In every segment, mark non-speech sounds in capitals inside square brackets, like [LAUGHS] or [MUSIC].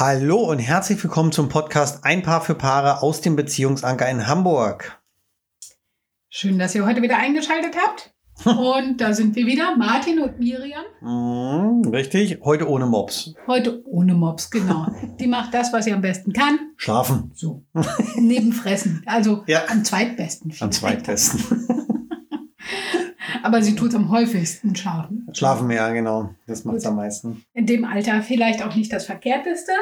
Hallo und herzlich willkommen zum Podcast Ein Paar für Paare aus dem Beziehungsanker in Hamburg. Schön, dass ihr heute wieder eingeschaltet habt. [LAUGHS] Und da sind wir wieder, Martin und Miriam. Mm, richtig, heute ohne Mops. Heute ohne Mops, genau. [LAUGHS] Die macht das, was sie am besten kann. Schlafen. So. [LAUGHS] Neben Fressen. Also Ja. am zweitbesten. Am zweitbesten. Aber sie tut es am häufigsten schlafen. Schlafen mehr, genau. Das macht's am meisten. In dem Alter vielleicht auch nicht das Verkehrteste.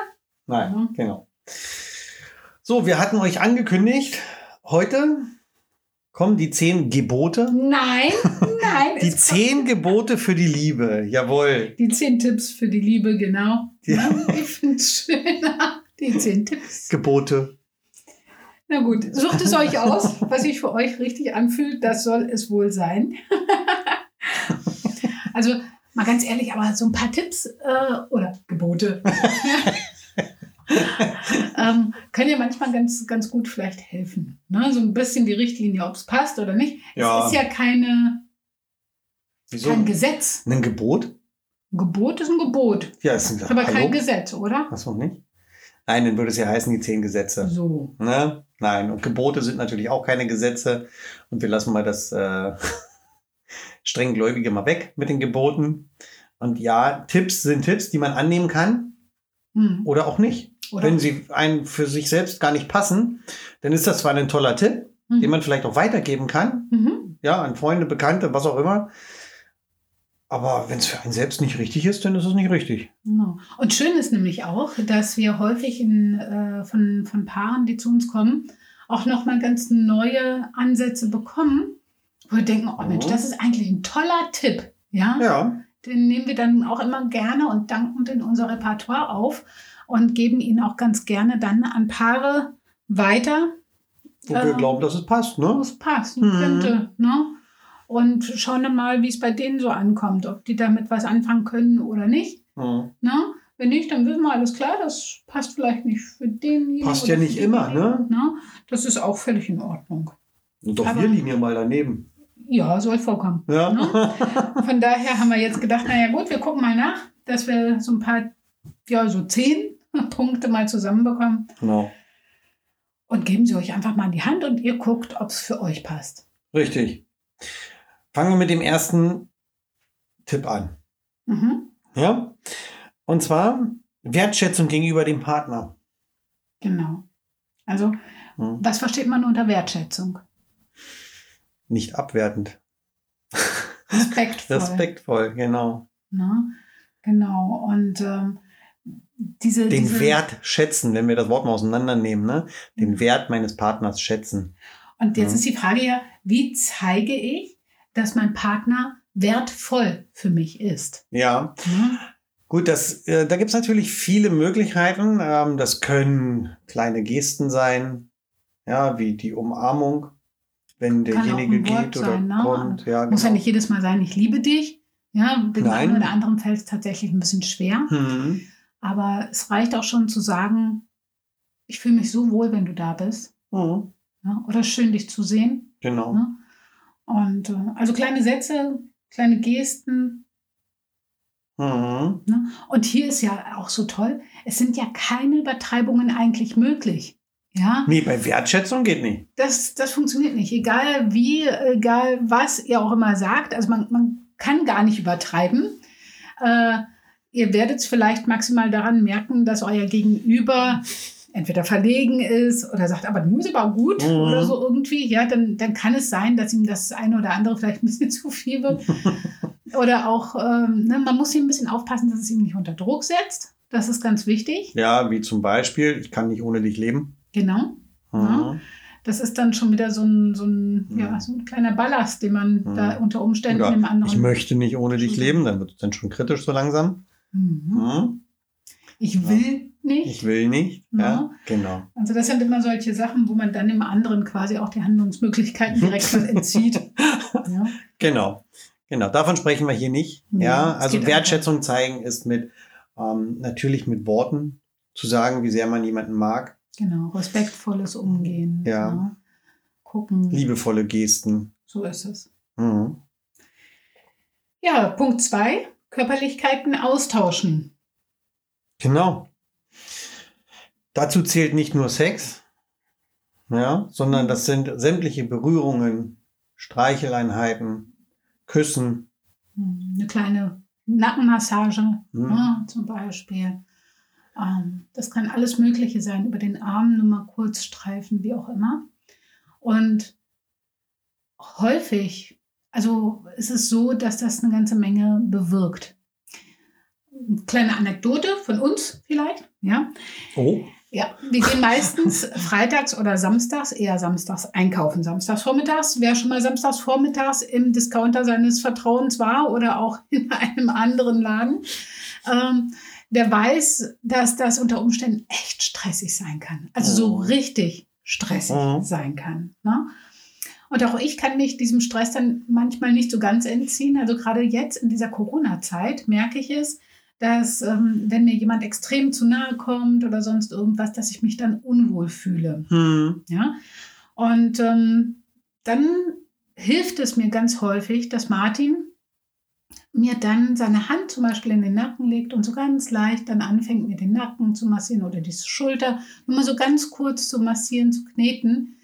Nein, Mhm. genau. So, wir hatten euch angekündigt, heute kommen die zehn Gebote. Nein, nein. [LAUGHS] Die es zehn Gebote für die Liebe. Jawohl. Die zehn Tipps für die Liebe, genau. Ja. Ja, ich finde es schöner. Die zehn Tipps. Gebote. Na gut, sucht es euch aus, was sich für euch richtig anfühlt. Das soll es wohl sein. Also mal ganz ehrlich, aber so ein paar Tipps äh, oder Gebote [LAUGHS] [LAUGHS] ähm, können ja manchmal ganz, ganz gut vielleicht helfen. Ne? So ein bisschen die Richtlinie, ob es passt oder nicht. Ja. Es ist ja keine, Wieso? kein Gesetz. Ein Gebot? Ein Gebot ist ein Gebot. Ja, ist ein Ist aber Hallo? kein Gesetz, oder? Noch nicht? Nein, dann würde es ja heißen, die zehn Gesetze. So. Ne? Nein, und Gebote sind natürlich auch keine Gesetze. Und wir lassen mal das äh, strenggläubige mal weg mit den Geboten. Und ja, Tipps sind Tipps, die man annehmen kann Hm. oder auch nicht. Oder? Wenn sie einen für sich selbst gar nicht passen, dann ist das zwar ein toller Tipp, Mhm. den man vielleicht auch weitergeben kann, Mhm. ja, an Freunde, Bekannte, was auch immer. Aber wenn es für einen selbst nicht richtig ist, dann ist es nicht richtig. Genau. Und schön ist nämlich auch, dass wir häufig in, äh, von, von Paaren, die zu uns kommen, auch nochmal ganz neue Ansätze bekommen, wo wir denken, oh Mensch, Mhm. das ist eigentlich ein toller Tipp. Ja? Ja, Den nehmen wir dann auch immer gerne und dankend in unser Repertoire auf und geben ihn auch ganz gerne dann an Paare weiter, wo wir Ähm, glauben, dass es passt, wo ne? es passen Mhm. könnte. Ne? Und schauen dann mal, wie es bei denen so ankommt, ob die damit was anfangen können oder nicht. Mhm. Ne? Wenn nicht, dann wissen wir alles klar, das passt vielleicht nicht für denjenigen. Passt ja nicht immer, denjenigen, ne? Das ist auch völlig in Ordnung. Und doch Aber- wir liegen ja mal daneben. Ja, soll vorkommen. Ja. Ne? Von daher haben wir jetzt gedacht, naja gut, wir gucken mal nach, dass wir so ein paar, ja, so zehn [LAUGHS] Punkte mal zusammenbekommen genau. und geben sie euch einfach mal in die Hand und ihr guckt, ob es für euch passt. Richtig. Fangen wir mit dem ersten Tipp an. Mhm. Ja? Und zwar Wertschätzung gegenüber dem Partner. Genau. Also, Hm. was versteht man unter Wertschätzung? Nicht abwertend. Respektvoll. Respektvoll, genau. Ne? Genau. Und ähm, diese. Den diese, Wert schätzen, wenn wir das Wort mal auseinandernehmen, ne? Den Wert meines Partners schätzen. Und jetzt Mhm. ist die Frage ja, wie zeige ich, dass mein Partner wertvoll für mich ist? Ja. Ne? Gut, das, äh, da gibt's natürlich viele Möglichkeiten. Ähm, das können kleine Gesten sein, ja, wie die Umarmung, wenn derjenige geht oder sein, ne? kommt. Ja, Muss ja genau. nicht jedes Mal sein, ich liebe dich. Ja, dem einen oder anderen fällt es tatsächlich ein bisschen schwer. Hm. Aber es reicht auch schon zu sagen, ich fühle mich so wohl, wenn du da bist. Mhm. Ja? Oder schön, dich zu sehen. Genau. Ne? Und äh, also kleine Sätze, kleine Gesten. Mhm. Ne? Und hier ist ja auch so toll, es sind ja keine Übertreibungen eigentlich möglich. Ja, Nee, bei Wertschätzung geht nicht. das, das funktioniert nicht. Egal wie, egal was ihr auch immer sagt. Also man, man kann gar nicht übertreiben. Äh, ihr werdet es vielleicht maximal daran merken, dass euer Gegenüber entweder verlegen ist oder sagt, aber du bist aber gut Mhm. oder so irgendwie. Ja, dann, dann kann es sein, dass ihm das eine oder andere vielleicht ein bisschen [LAUGHS] zu viel wird. oder auch, ähm, ne, man muss hier ein bisschen aufpassen, dass es ihm nicht unter Druck setzt. Das ist ganz wichtig. Ja, wie zum Beispiel, ich kann nicht ohne dich leben. Genau. Ja. Mhm. Das ist dann schon wieder so ein, so ein, ja, Mhm. so ein kleiner Ballast, den man Mhm. da unter Umständen Oder im anderen. ich möchte nicht ohne dich Mhm. leben, dann wird es dann schon kritisch so langsam. Mhm. Mhm. Ich will nicht. Ich will nicht. Ja, Ja. genau. Also das sind immer solche Sachen, wo man dann dem anderen quasi auch die Handlungsmöglichkeiten direkt entzieht. [LAUGHS] Ja. Genau. Genau. Davon sprechen wir hier nicht. Ja, also Wertschätzung zeigen ist mit ähm, natürlich mit Worten zu sagen, wie sehr man jemanden mag. Genau, respektvolles Umgehen. Ja. Gucken. Liebevolle Gesten. So ist es. Mhm. Ja, Punkt zwei: Körperlichkeiten austauschen. Genau. Dazu zählt nicht nur Sex, ja, sondern das sind sämtliche Berührungen, Streicheleinheiten, Küssen. Hm, Eine kleine Nackenmassage Mhm. ja, zum Beispiel. Ähm, das kann alles Mögliche sein, über den Arm nur mal kurz streifen, wie auch immer. Und häufig, also ist es so, dass das eine ganze Menge bewirkt. Kleine Anekdote von uns vielleicht, ja. Oh. Ja, wir gehen meistens freitags oder samstags, eher samstags einkaufen. Samstags vormittags. Wer schon mal samstags vormittags im Discounter seines Vertrauens war oder auch in einem anderen Laden, ähm, der weiß, dass das unter Umständen echt stressig sein kann. Also so Mhm. richtig stressig Mhm. sein kann. Ne? Und auch ich kann mich diesem Stress dann manchmal nicht so ganz entziehen. Also gerade jetzt in dieser Corona-Zeit merke ich es, dass ähm, wenn mir jemand extrem zu nahe kommt oder sonst irgendwas, dass ich mich dann unwohl fühle. Hm. Ja? Und ähm, dann hilft es mir ganz häufig, dass Martin mir dann seine Hand zum Beispiel in den Nacken legt und so ganz leicht dann anfängt, mir den Nacken zu massieren oder die Schulter, nur mal so ganz kurz zu massieren, zu kneten.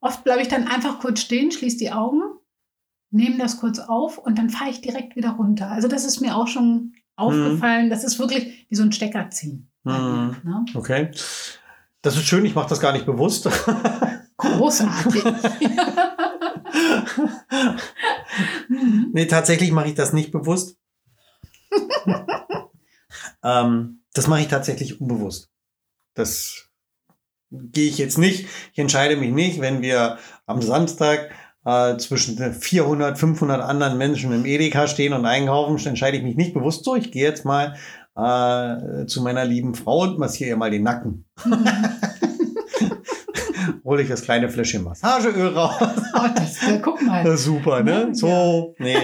Oft bleibe ich dann einfach kurz stehen, schließe die Augen, nehme das kurz auf und dann fahre ich direkt wieder runter. Also das ist mir auch schon aufgefallen. Das ist wirklich wie so ein Stecker ziehen. mir, Ne? Okay. Das ist schön, ich mache das gar nicht bewusst. Großartig. [LAUGHS] Mhm. nee, tatsächlich mache ich das nicht bewusst. [LAUGHS] ähm, das mache ich tatsächlich unbewusst. Das gehe ich jetzt nicht. Ich entscheide mich nicht, wenn wir am Samstag äh, zwischen 400, 500 anderen Menschen im Edeka stehen und einkaufen, entscheide ich mich nicht bewusst so. Ich gehe jetzt mal äh, zu meiner lieben Frau und massiere ihr mal den Nacken. Hole ich das kleine Fläschchen Massageöl raus. [LAUGHS] Oh, das, guck mal. Das super, ne? Ja, So, nee,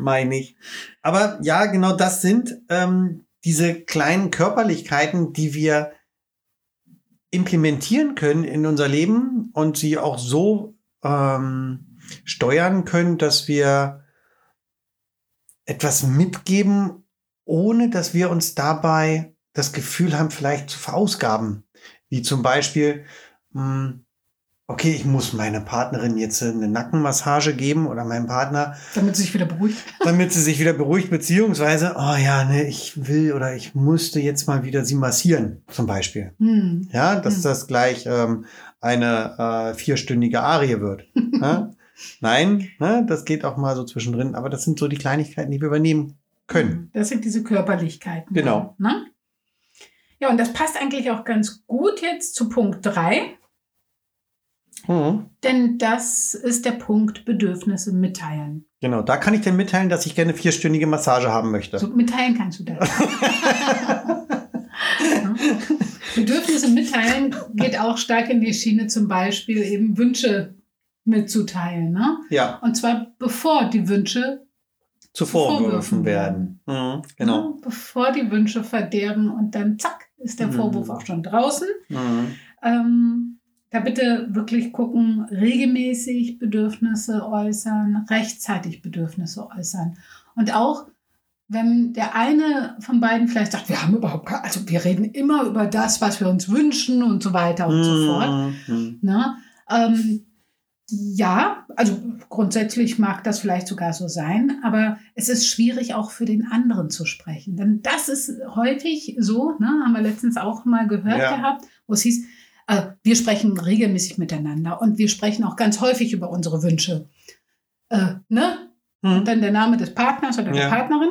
meine ich. Aber ja, genau das sind ähm, diese kleinen Körperlichkeiten, die wir implementieren können in unser Leben und sie auch so ähm, steuern können, dass wir etwas mitgeben, ohne dass wir uns dabei das Gefühl haben, vielleicht zu verausgaben. Wie zum Beispiel, okay, ich muss meine Partnerin jetzt eine Nackenmassage geben oder meinem Partner, Damit sie sich wieder beruhigt. [LAUGHS] damit sie sich wieder beruhigt, beziehungsweise, oh ja, ne, ich will oder ich musste jetzt mal wieder sie massieren, zum Beispiel. Hm. Ja, dass Hm. das gleich ähm, eine äh, vierstündige Arie wird. ja? [LAUGHS] Nein, ne, das geht auch mal so zwischendrin, aber das sind so die Kleinigkeiten, die wir übernehmen können. Das sind diese Körperlichkeiten. Genau. Ne? Ja, und das passt eigentlich auch ganz gut jetzt zu Punkt 3, Mhm. denn das ist der Punkt Bedürfnisse mitteilen. Genau, da kann ich dir mitteilen, dass ich gerne vierstündige Massage haben möchte. So mitteilen kannst du das. Ja. [LAUGHS] Bedürfnisse mitteilen geht auch stark in die Schiene, zum Beispiel eben Wünsche mitzuteilen. Ne? Ja, Und zwar bevor die Wünsche zu Vorwürfen werden. Mhm, genau. ne, bevor die Wünsche verderben und dann zack ist der Mhm. Vorwurf auch schon draußen. Mhm. Ähm, da bitte wirklich gucken, regelmäßig Bedürfnisse äußern, rechtzeitig Bedürfnisse äußern. Und auch, wenn der eine von beiden vielleicht sagt, wir haben überhaupt keine, also wir reden immer über das, was wir uns wünschen und so weiter und so fort. Mhm. Ne? Ähm, ja, also grundsätzlich mag das vielleicht sogar so sein, aber es ist schwierig auch für den anderen zu sprechen. Denn das ist häufig so, ne, haben wir letztens auch mal gehört Ja. gehabt, wo es hieß, wir sprechen regelmäßig miteinander und wir sprechen auch ganz häufig über unsere Wünsche. Äh, ne? Und dann der Name des Partners oder der Ja. Partnerin.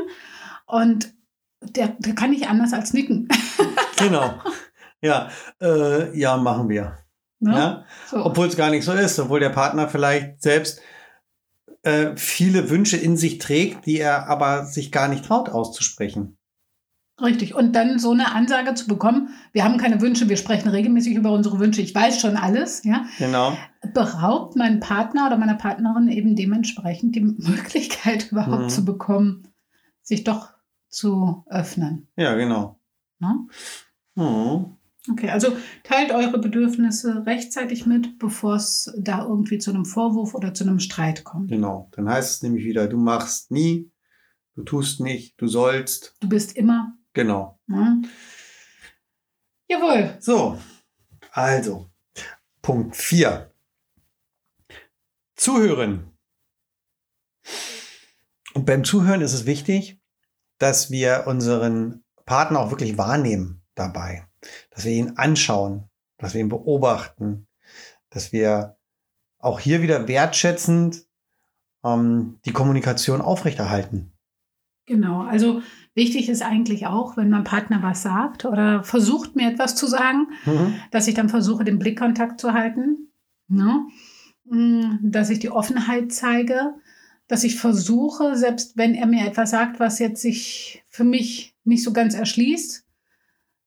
Und der, der kann nicht anders als nicken. [LAUGHS] Genau. Ja, äh, ja, machen wir. Ne? Ja? So. Obwohl es gar nicht so ist, obwohl der Partner vielleicht selbst äh, viele Wünsche in sich trägt, die er aber sich gar nicht traut auszusprechen. Richtig. Und dann so eine Ansage zu bekommen, wir haben keine Wünsche, wir sprechen regelmäßig über unsere Wünsche, ich weiß schon alles, ja, Genau. beraubt meinen Partner oder meiner Partnerin eben dementsprechend die Möglichkeit [LAUGHS] überhaupt Mhm. zu bekommen, sich doch zu öffnen. Ja, genau. Ne? Mhm. Okay, also teilt eure Bedürfnisse rechtzeitig mit, bevor es da irgendwie zu einem Vorwurf oder zu einem Streit kommt. Genau. Dann heißt es nämlich wieder, du machst nie, du tust nicht, du sollst. Du bist immer. Genau. Ne? Jawohl. So, also, Punkt 4. Zuhören. Und beim Zuhören ist es wichtig, dass wir unseren Partner auch wirklich wahrnehmen dabei, dass wir ihn anschauen, dass wir ihn beobachten, dass wir auch hier wieder wertschätzend ähm, die Kommunikation aufrechterhalten. Genau, also wichtig ist eigentlich auch, wenn mein Partner was sagt oder versucht mir etwas zu sagen, Mhm. dass ich dann versuche, den Blickkontakt zu halten, ne? Mm, dass ich die Offenheit zeige, dass ich versuche, selbst wenn er mir etwas sagt, was jetzt sich für mich nicht so ganz erschließt,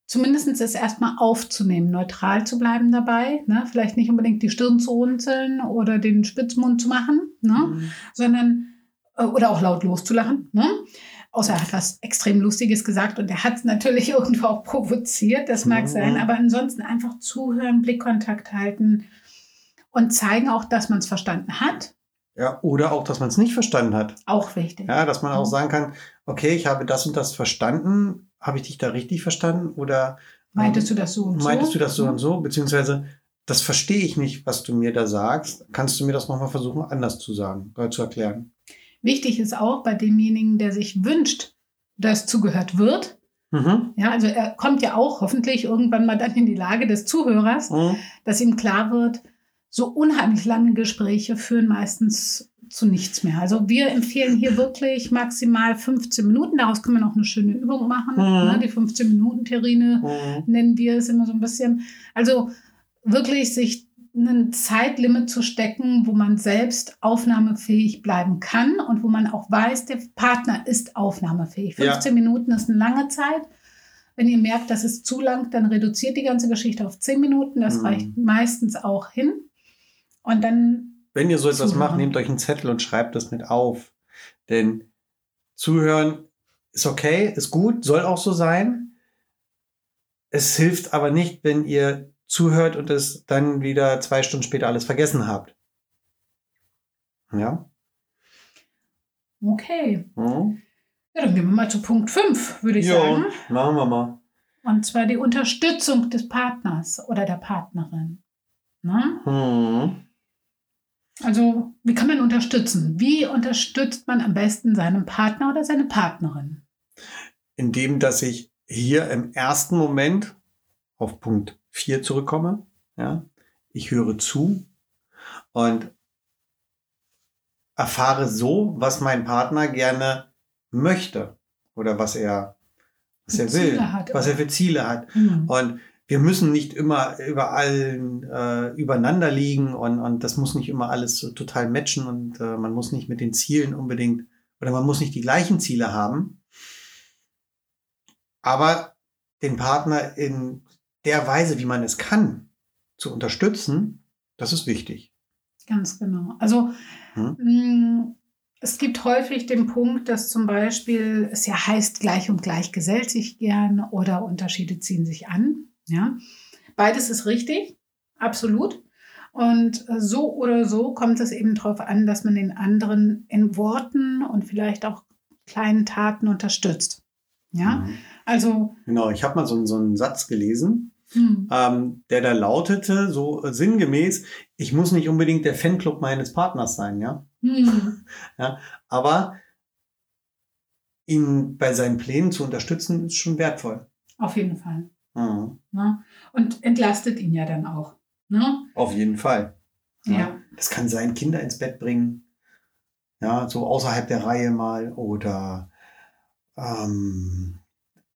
zumindest es erstmal aufzunehmen, neutral zu bleiben dabei, ne? vielleicht nicht unbedingt die Stirn zu runzeln oder den Spitzmund zu machen, ne? Mhm. sondern äh, oder auch laut loszulachen. Ne? Außer er hat was extrem Lustiges gesagt und er hat es natürlich [LAUGHS] irgendwo auch provoziert, das mag Mhm. sein, aber ansonsten einfach zuhören, Blickkontakt halten und zeigen auch, dass man es verstanden hat. Ja, oder auch, dass man es nicht verstanden hat. Auch wichtig. Ja, dass man auch Mhm. sagen kann, okay, ich habe das und das verstanden. Habe ich dich da richtig verstanden? Oder Meintest du das so und so? meintest du das so und so? Beziehungsweise, das verstehe ich nicht, was du mir da sagst. Kannst du mir das nochmal versuchen, anders zu sagen, äh, zu erklären? Wichtig ist auch bei demjenigen, der sich wünscht, dass zugehört wird. Mhm. Ja, also er kommt ja auch hoffentlich irgendwann mal dann in die Lage des Zuhörers, Mhm. dass ihm klar wird, so unheimlich lange Gespräche führen meistens zu nichts mehr. Also wir empfehlen hier wirklich maximal 15 Minuten. Daraus können wir noch eine schöne Übung machen. Mhm. Ne? Die 15 Minuten Terrine Mhm. nennen wir es immer so ein bisschen. Also wirklich sich ein Zeitlimit zu stecken, wo man selbst aufnahmefähig bleiben kann und wo man auch weiß, der Partner ist aufnahmefähig. Ja. 15 Minuten ist eine lange Zeit. Wenn ihr merkt, das ist zu lang, dann reduziert die ganze Geschichte auf 10 Minuten. Das Mhm. reicht meistens auch hin. Und dann, Wenn ihr so etwas Zuhören. macht, nehmt euch einen Zettel und schreibt das mit auf. Denn zuhören ist okay, ist gut, soll auch so sein. Es hilft aber nicht, wenn ihr zuhört und es dann wieder zwei Stunden später alles vergessen habt. Ja? okay. Mhm. Ja, dann gehen wir mal zu Punkt 5, würde ich Ja, sagen. machen wir mal. Und zwar die Unterstützung des Partners oder der Partnerin. Ne? Mhm. Also, wie kann man unterstützen? Wie unterstützt man am besten seinen Partner oder seine Partnerin? Indem, dass ich hier im ersten Moment auf Punkt 4 zurückkomme. Ja? Ich höre zu und erfahre so, was mein Partner gerne möchte oder was er, was er will, hat was er für Ziele hat. Hm. Und wir müssen nicht immer überall äh, übereinander liegen und, und das muss nicht immer alles so total matchen und äh, man muss nicht mit den Zielen unbedingt oder man muss nicht die gleichen Ziele haben. Aber den Partner in der Weise, wie man es kann, zu unterstützen, das ist wichtig. Ganz genau. Also Hm. mh, es gibt häufig den Punkt, dass zum Beispiel es ja heißt, gleich und gleich gesellt sich gern oder Unterschiede ziehen sich an. Ja, beides ist richtig, absolut. Und äh, so oder so kommt es eben darauf an, dass man den anderen in Worten und vielleicht auch kleinen Taten unterstützt. Ja, Mhm. also Genau, ich habe mal so, so einen Satz gelesen, hm, ähm, der da lautete, so äh, sinngemäß, ich muss nicht unbedingt der Fanclub meines Partners sein, ja. hm, [LAUGHS] Aber ihn bei seinen Plänen zu unterstützen, ist schon wertvoll. auf jeden Fall. Mhm. Ne? Und entlastet ihn ja dann auch. Ne? Auf jeden Fall. Ja. Das kann sein, Kinder ins Bett bringen. Ja, so außerhalb der Reihe mal oder ähm,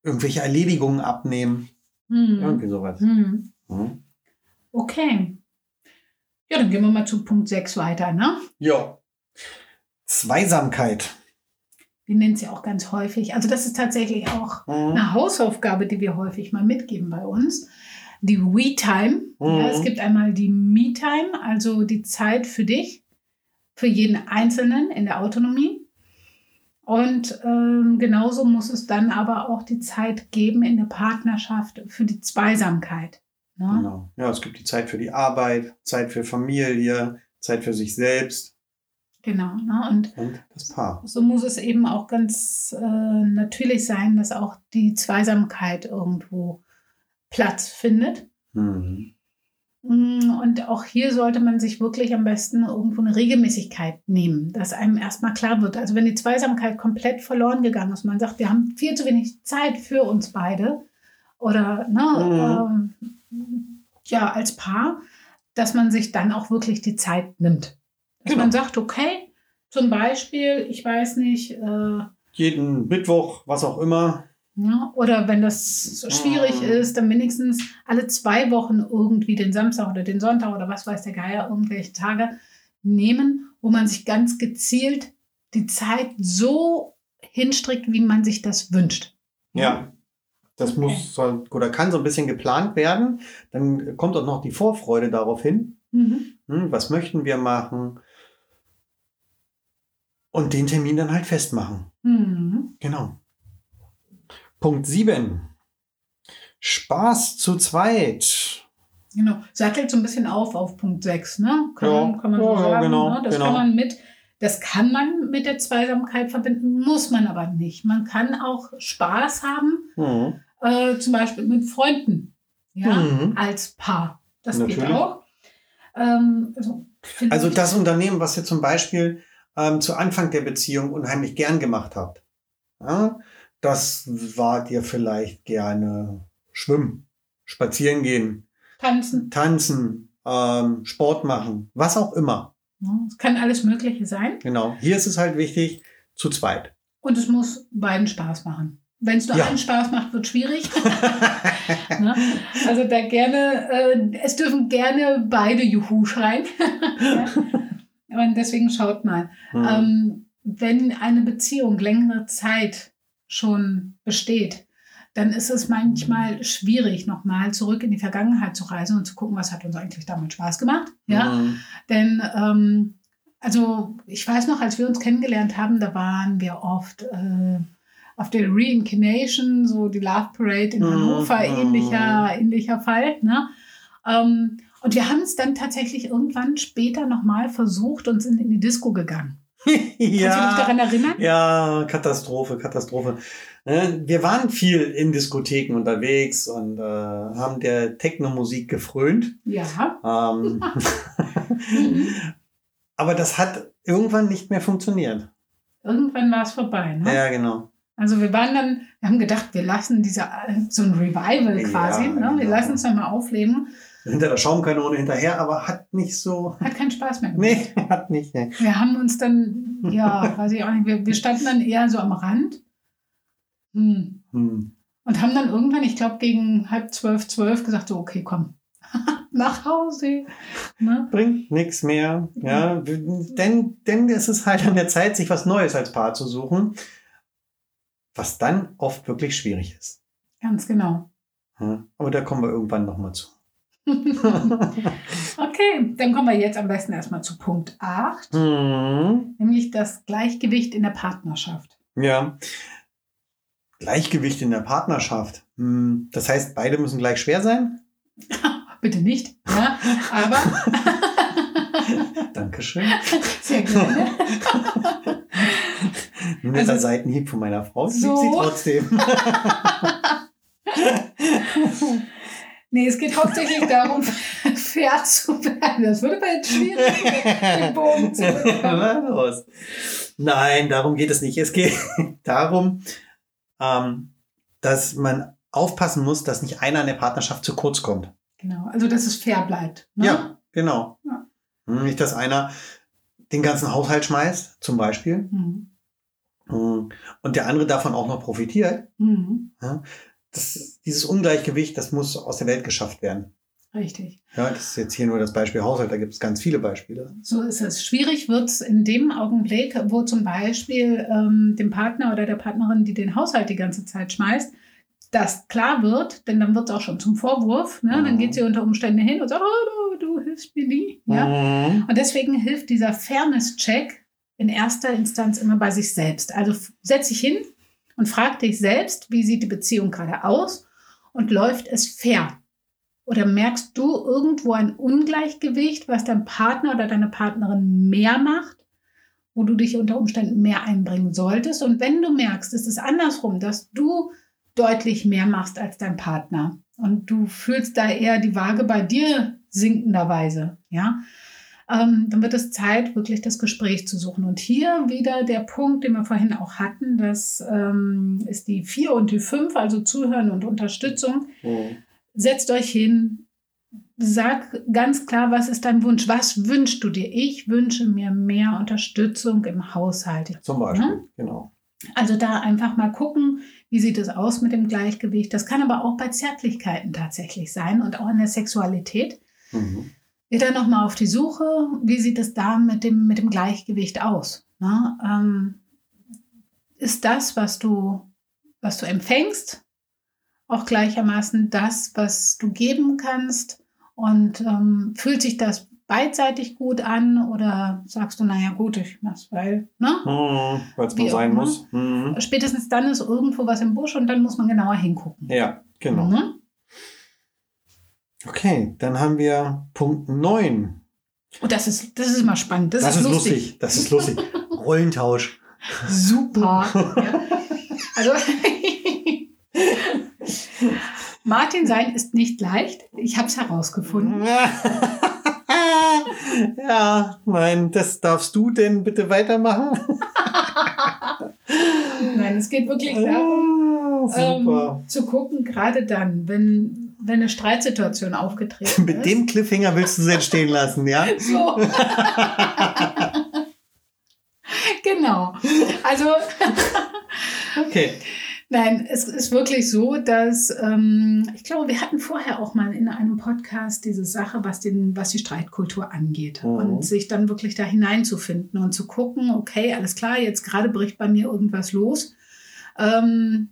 irgendwelche Erledigungen abnehmen. Hm. Irgendwie sowas. Hm. Mhm. Okay. Ja, dann gehen wir mal zu Punkt 6 weiter. Ne? Ja. Zweisamkeit. Wir nennen es ja auch ganz häufig. Also das ist tatsächlich auch Mhm. eine Hausaufgabe, die wir häufig mal mitgeben bei uns. Die We-Time. Mhm. Ja, es gibt einmal die Me-Time, also die Zeit für dich, für jeden Einzelnen in der Autonomie. Und ähm, genauso muss es dann aber auch die Zeit geben in der Partnerschaft für die Zweisamkeit. Ne? Genau. Ja, es gibt die Zeit für die Arbeit, Zeit für Familie, Zeit für sich selbst Genau. Ne? Und und das Paar. so muss es eben auch ganz äh, natürlich sein, dass auch die Zweisamkeit irgendwo Platz findet. Mhm. Mm, Und auch hier sollte man sich wirklich am besten irgendwo eine Regelmäßigkeit nehmen, dass einem erstmal klar wird. Also wenn die Zweisamkeit komplett verloren gegangen ist, man sagt, wir haben viel zu wenig Zeit für uns beide oder ne, ähm, ja, als Paar, dass man sich dann auch wirklich die Zeit nimmt. Dass Genau. man sagt, okay, zum Beispiel, ich weiß nicht, äh, Jeden Mittwoch, was auch immer. Ja, oder wenn das schwierig Mhm. ist, dann wenigstens alle zwei Wochen irgendwie den Samstag oder den Sonntag oder was weiß der Geier, irgendwelche Tage nehmen, wo man sich ganz gezielt die Zeit so hinstrickt, wie man sich das wünscht. Ja. Das Okay. muss soll, oder kann so ein bisschen geplant werden. Dann kommt auch noch die Vorfreude darauf hin. Mhm. Hm, was möchten wir machen? Und den Termin dann halt festmachen. Mhm. Genau. Punkt 7. Spaß zu zweit. Genau. Sattelt so ein bisschen auf auf Punkt 6, ne? Kann, Ja. man, kann man so Ja, sagen. genau, ne? Das genau. kann man mit. Das kann man mit der Zweisamkeit verbinden, muss man aber nicht. Man kann auch Spaß haben, Mhm. äh, zum Beispiel mit Freunden, ja, Mhm. als Paar. Das geht Natürlich. auch. Ähm, also, Also das Unternehmen, was ihr zum Beispiel ähm, zu Anfang der Beziehung unheimlich gern gemacht habt. Ja, das war dir vielleicht gerne schwimmen, spazieren gehen, Tanzen, tanzen, ähm, Sport machen, was auch immer. es kann alles Mögliche sein. Genau. Hier ist es halt wichtig, zu zweit. Und es muss beiden Spaß machen. Wenn es nur Ja. einen Spaß macht, wird schwierig. [LAUGHS] [LAUGHS] ne? Also da gerne, äh, es dürfen gerne beide Juhu schreien. [LAUGHS] ja. Und deswegen schaut mal. Hm. Ähm, wenn eine Beziehung längere Zeit schon besteht, dann ist es manchmal schwierig, nochmal zurück in die Vergangenheit zu reisen und zu gucken, was hat uns eigentlich damals Spaß gemacht. Ja? Hm. Denn, ähm, also ich weiß noch, als wir uns kennengelernt haben, da waren wir oft äh, auf der Reincarnation, so die Love Parade in Mhm. Hannover, Mhm. ähnlicher, ähnlicher Fall. Ne? Ähm, und wir haben es dann tatsächlich irgendwann später nochmal versucht und sind in die Disco gegangen. Kannst du dich ja. daran erinnern? Ja, Katastrophe, Katastrophe. Ne, Wir waren viel in Diskotheken unterwegs und äh, haben der Techno-Musik gefrönt. Ja. Ähm, [LAUGHS] [LAUGHS] aber das hat irgendwann nicht mehr funktioniert. Irgendwann war es vorbei. Ne? Ja, genau. Also wir waren dann, wir haben gedacht, wir lassen diese, so ein Revival Ja, quasi, ne? wir genau. lassen es nochmal aufleben. Hinter der Schaumkanone hinterher, aber hat nicht so. Hat keinen Spaß mehr gemacht. Nee, [LAUGHS] hat nicht. Nee. Wir haben uns dann, ja, weiß ich auch nicht, wir, wir standen dann eher so am Rand hm. Hm. und haben dann irgendwann, ich glaube, gegen halb zwölf, zwölf gesagt, so, okay, komm, [LAUGHS] nach Hause. Ne? Bringt nichts mehr. Ja, denn, denn es ist halt an der Zeit, sich was Neues als Paar zu suchen, was dann oft wirklich schwierig ist. Ganz genau. Ja, aber da kommen wir irgendwann nochmal zu. [LAUGHS] Okay, dann kommen wir jetzt am besten erstmal zu Punkt 8, Hm. nämlich das Gleichgewicht in der Partnerschaft. Ja. Gleichgewicht in der Partnerschaft. Hm. Das heißt, beide müssen gleich schwer sein? [LAUGHS] Bitte nicht, ja, aber [LAUGHS] Dankeschön. sehr gerne. Netter Also- Seitenhieb von meiner Frau. So. sie trotzdem. Nee, es geht hauptsächlich darum, [LAUGHS] fair zu werden. Das würde jetzt schwierig, den Bogen zu bekommen. Nein, darum geht es nicht. Es geht [LAUGHS] darum, ähm, dass man aufpassen muss, dass nicht einer in der Partnerschaft zu kurz kommt. Genau, also dass es fair bleibt. Ne? Ja, genau. Ja. Hm, Nicht, dass einer den ganzen Haushalt schmeißt, zum Beispiel, Mhm. hm, und der andere davon auch noch profitiert. Mhm. Das, dieses Ungleichgewicht, das muss aus der Welt geschafft werden. Richtig. Ja, das ist jetzt hier nur das Beispiel Haushalt, da gibt es ganz viele Beispiele. So ist es. Schwierig wird es in dem Augenblick, wo zum Beispiel ähm, dem Partner oder der Partnerin, die den Haushalt die ganze Zeit schmeißt, das klar wird, denn dann wird es auch schon zum Vorwurf. Ne? Dann Mhm. geht sie unter Umständen hin und sagt, oh, du, du hilfst mir nie. Ja? Mhm. Und deswegen hilft dieser Fairness-Check in erster Instanz immer bei sich selbst. Also f- setz dich hin und frag dich selbst, wie sieht die Beziehung gerade aus und läuft es fair? Oder merkst du irgendwo ein Ungleichgewicht, was dein Partner oder deine Partnerin mehr macht, wo du dich unter Umständen mehr einbringen solltest? Und wenn du merkst, es ist andersrum, dass du deutlich mehr machst als dein Partner, und du fühlst da eher die Waage bei dir sinkenderweise, ja, ähm, dann wird es Zeit, wirklich das Gespräch zu suchen. Und hier wieder der Punkt, den wir vorhin auch hatten, das ähm, ist die 4 und die 5, also Zuhören und Unterstützung. Mhm. Setzt euch hin, sag ganz klar, was ist dein Wunsch? Was wünschst du dir? Ich wünsche mir mehr Unterstützung im Haushalt. Zum Beispiel, Mhm. genau. Also da einfach mal gucken, wie sieht es aus mit dem Gleichgewicht. Das kann aber auch bei Zärtlichkeiten tatsächlich sein und auch in der Sexualität. Mhm. Geh dann nochmal auf die Suche, wie sieht es da mit dem, mit dem Gleichgewicht aus? Na, ähm, ist das, was du, was du empfängst, auch gleichermaßen das, was du geben kannst? Und ähm, fühlt sich das beidseitig gut an oder sagst du, naja gut, ich mach's, weil, ne? Weil es mal sein muss. Mhm. Spätestens dann ist irgendwo was im Busch und dann muss man genauer hingucken. Ja, genau. Mhm. Okay, dann haben wir Punkt 9. Und das ist, das ist immer spannend. Das, Das, ist lustig. lustig. Das ist lustig. [LAUGHS] Rollentausch. Super. [LAUGHS] ja. Also [LAUGHS] Martin sein ist nicht leicht. Ich habe es herausgefunden. ja, nein, das darfst du denn bitte weitermachen? Nein, es geht wirklich darum, Ah, super. ähm, zu gucken, gerade dann, wenn, wenn eine Streitsituation aufgetreten [LAUGHS] Mit ist. dem Cliffhanger willst du sie jetzt stehen lassen, ja? [LAUGHS] So. [LAUGHS] genau. Also Okay. Nein, es ist wirklich so, dass ähm, ich glaube, wir hatten vorher auch mal in einem Podcast diese Sache, was, den, was die Streitkultur angeht. Mhm. Und sich dann wirklich da hineinzufinden und zu gucken, okay, alles klar, jetzt gerade bricht bei mir irgendwas los. Ähm,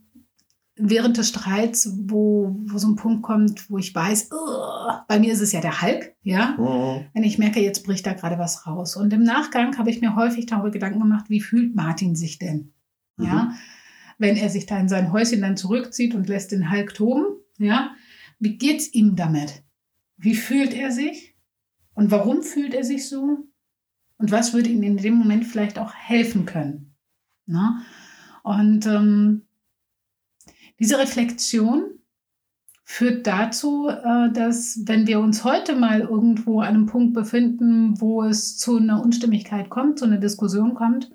während des Streits, wo, wo so ein Punkt kommt, wo ich weiß, "Ugh", bei mir ist es ja der Hulk, ja, Mhm. wenn ich merke, jetzt bricht da gerade was raus. Und im Nachgang habe ich mir häufig darüber Gedanken gemacht, wie fühlt Martin sich denn? Ja, wenn er sich da in sein Häuschen dann zurückzieht und lässt den Hulk toben, ja, wie geht's ihm damit? Wie fühlt er sich? Und warum fühlt er sich so? Und was würde ihm in dem Moment vielleicht auch helfen können? Na? Und ähm, diese Reflexion führt dazu, äh, dass wenn wir uns heute mal irgendwo an einem Punkt befinden, wo es zu einer Unstimmigkeit kommt, zu einer Diskussion kommt,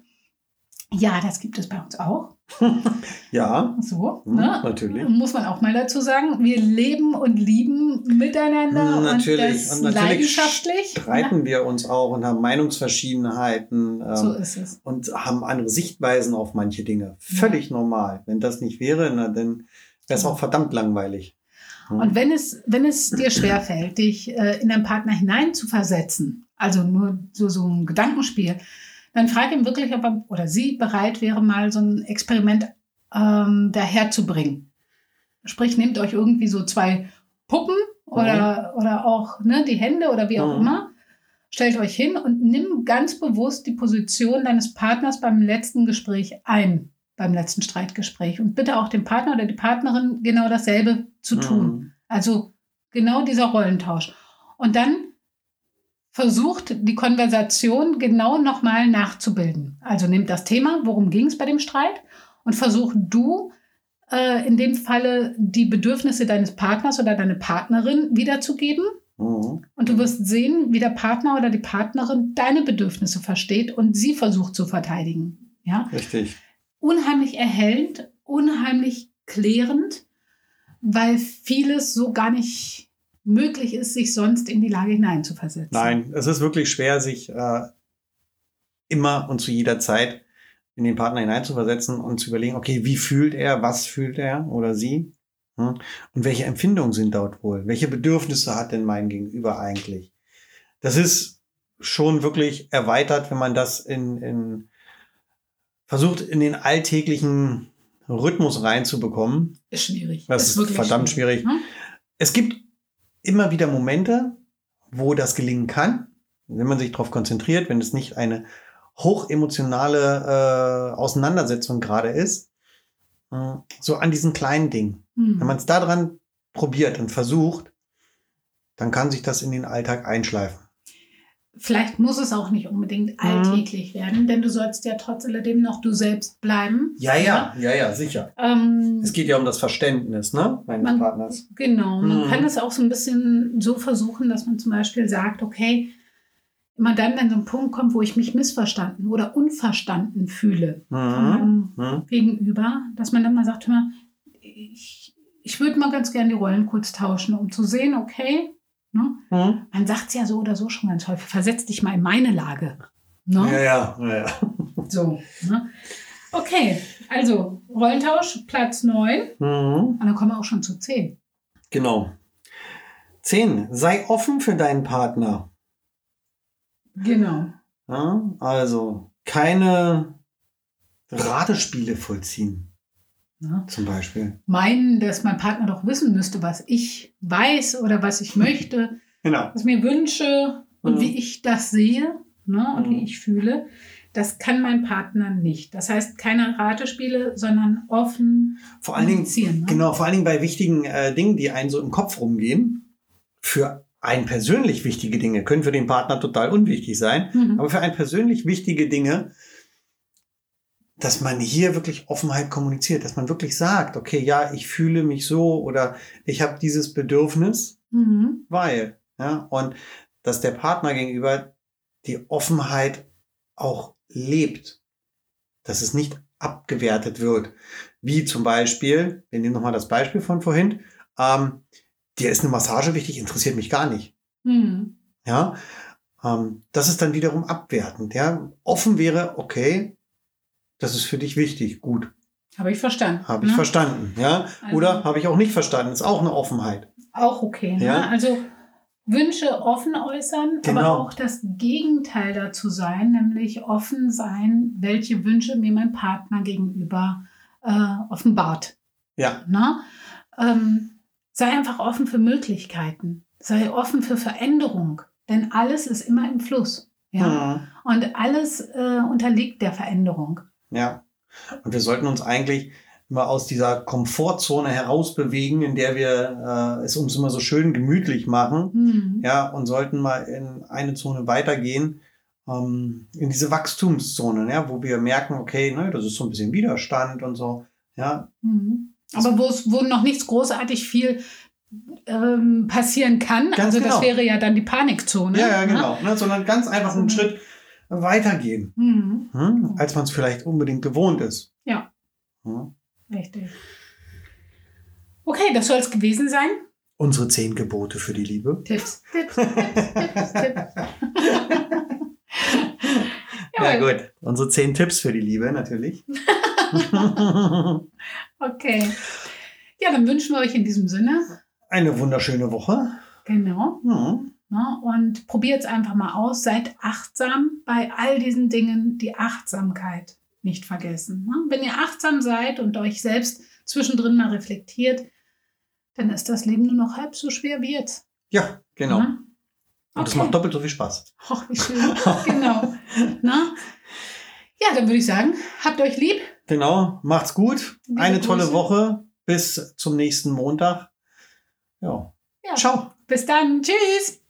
ja, das gibt es bei uns auch. [LAUGHS] Ja, So, mhm, ne? natürlich. Muss man auch mal dazu sagen, wir leben und lieben miteinander Natürlich. und das Und natürlich leidenschaftlich. Streiten wir uns auch und haben Meinungsverschiedenheiten Ne? So ähm, ist es. und haben andere Sichtweisen auf manche Dinge. Völlig normal. Wenn das nicht wäre, na, dann wäre es auch verdammt langweilig. Mhm. Und wenn es, wenn es dir schwerfällt, dich äh, in deinen Partner hinein zu versetzen, also nur so, so ein Gedankenspiel, dann frag ihn wirklich, ob er oder sie bereit wäre, mal so ein Experiment ähm, daherzubringen. Sprich, nehmt euch irgendwie so zwei Puppen oder, oder auch ne, die Hände oder wie auch Mhm. immer, stellt euch hin und nimm ganz bewusst die Position deines Partners beim letzten Gespräch ein, beim letzten Streitgespräch. Und bitte auch dem Partner oder die Partnerin genau dasselbe zu tun. Mhm. Also genau dieser Rollentausch. Und dann versucht die Konversation genau nochmal nachzubilden. Also nimmt das Thema, worum ging es bei dem Streit, und versuch du äh, in dem Falle die Bedürfnisse deines Partners oder deine Partnerin wiederzugeben. Mhm. Und du wirst sehen, wie der Partner oder die Partnerin deine Bedürfnisse versteht und sie versucht zu verteidigen. Ja? Richtig. unheimlich erhellend, unheimlich klärend, weil vieles so gar nicht möglich ist, sich sonst in die Lage hineinzuversetzen. Nein, es ist wirklich schwer, sich äh, immer und zu jeder Zeit in den Partner hineinzuversetzen und zu überlegen, okay, wie fühlt er, was fühlt er oder sie? Hm? Und welche Empfindungen sind dort wohl? Welche Bedürfnisse hat denn mein Gegenüber eigentlich? Das ist schon wirklich erweitert, wenn man das in, in versucht, in den alltäglichen Rhythmus reinzubekommen. Ist schwierig. Das ist wirklich verdammt schwierig. Hm? Es gibt immer wieder Momente, wo das gelingen kann, wenn man sich darauf konzentriert, wenn es nicht eine hochemotionale äh, Auseinandersetzung gerade ist. Äh, So an diesen kleinen Dingen. Hm. Wenn man es daran probiert und versucht, dann kann sich das in den Alltag einschleifen. Vielleicht muss es auch nicht unbedingt alltäglich werden, denn du sollst ja trotz alledem noch du selbst bleiben. Ja, ja, ja, ja, sicher. Ähm, Es geht ja um das Verständnis, ne, meines Man- Partners. Genau, man Mhm. kann es auch so ein bisschen so versuchen, dass man zum Beispiel sagt, okay, immer dann, wenn so ein Punkt kommt, wo ich mich missverstanden oder unverstanden fühle Mhm. Mhm. Gegenüber, dass man dann mal sagt, hör mal, ich, ich würde mal ganz gerne die Rollen kurz tauschen, um zu sehen, okay, ne? Mhm. man sagt es ja so oder so schon ganz häufig, versetz dich mal in meine Lage. Ne? Ja, ja, ja, ja. So, ne? Okay, also Rollentausch, Platz 9. Mhm. Und dann kommen wir auch schon zu 10. Genau. Zehn. Sei offen für deinen Partner. Genau. Ja, also keine Ratespiele vollziehen, Ne? zum Beispiel. Meinen, dass mein Partner doch wissen müsste, was ich weiß oder was ich möchte, [LAUGHS] Genau. was mir wünsche und Mhm. wie ich das sehe ne? und Mhm. wie ich fühle. Das kann mein Partner nicht. Das heißt, keine Ratespiele, sondern offen Vor allen Dingen. Ne? genau, vor allen Dingen bei wichtigen äh, Dingen, die einen so im Kopf rumgehen. Für einen persönlich wichtige Dinge können für den Partner total unwichtig sein. Mhm. Aber für einen persönlich wichtige Dinge, dass man hier wirklich Offenheit kommuniziert, dass man wirklich sagt, okay, ja, ich fühle mich so oder ich habe dieses Bedürfnis, Mhm. weil, ja, und dass der Partner gegenüber die Offenheit auch lebt, dass es nicht abgewertet wird, wie zum Beispiel, wir nehmen nochmal das Beispiel von vorhin, ähm, dir ist eine Massage wichtig, interessiert mich gar nicht. Mhm. Ja, ähm, das ist dann wiederum abwertend. Ja, offen wäre, okay, das ist für dich wichtig, gut, Habe ich verstanden. habe ich ne? verstanden. Ja, Also- oder habe ich auch nicht verstanden, ist auch eine Offenheit. Auch okay. Ne? Ja. Also Wünsche offen äußern, aber Genau. auch das Gegenteil dazu sein, nämlich offen sein, welche Wünsche mir mein Partner gegenüber äh, offenbart. Ja, Ne? Ähm, sei einfach offen für Möglichkeiten. Sei offen für Veränderung. Denn alles ist immer im Fluss. Ja? Mhm. Und alles äh, unterliegt der Veränderung. Ja. Und wir sollten uns eigentlich immer aus dieser Komfortzone herausbewegen, in der wir äh, es uns immer so schön gemütlich machen. Hm. ja, und sollten mal in eine Zone weitergehen, ähm, in diese Wachstumszone, ja, wo wir merken, okay, ne, das ist so ein bisschen Widerstand und so, ja, Mhm. Aber wo es wo noch nichts großartig viel ähm, passieren kann. Ganz also genau. das wäre ja dann die Panikzone. ja, ja, ne? genau, ne, sondern ganz einfach einen Mhm. Schritt weitergehen, Mhm. hm, als man es vielleicht unbedingt gewohnt ist. Ja. Hm. Richtig. Okay, das soll es gewesen sein. Unsere zehn Gebote für die Liebe. Tipps, Tipps, Tipps, [LAUGHS] Tipps, Tipps. Ja, gut. Unsere zehn Tipps für die Liebe, natürlich. [LAUGHS] Okay. Ja, dann wünschen wir euch in diesem Sinne, Eine wunderschöne Woche. genau, Hm. Ne, und probiert es einfach mal aus. Seid achtsam bei all diesen Dingen, die Achtsamkeit nicht vergessen. Ne? Wenn ihr achtsam seid und euch selbst zwischendrin mal reflektiert, dann ist das Leben nur noch halb so schwer wie jetzt. Ja, genau. Ne? Und es macht doppelt so viel Spaß. Ach, wie schön. genau. [LAUGHS] Na? Ja, dann würde ich sagen, habt euch lieb. Genau, macht's gut. Liebe Eine tolle Grüße. Woche. Bis zum nächsten Montag. Ja. Ja. Ciao. Bis dann. Tschüss.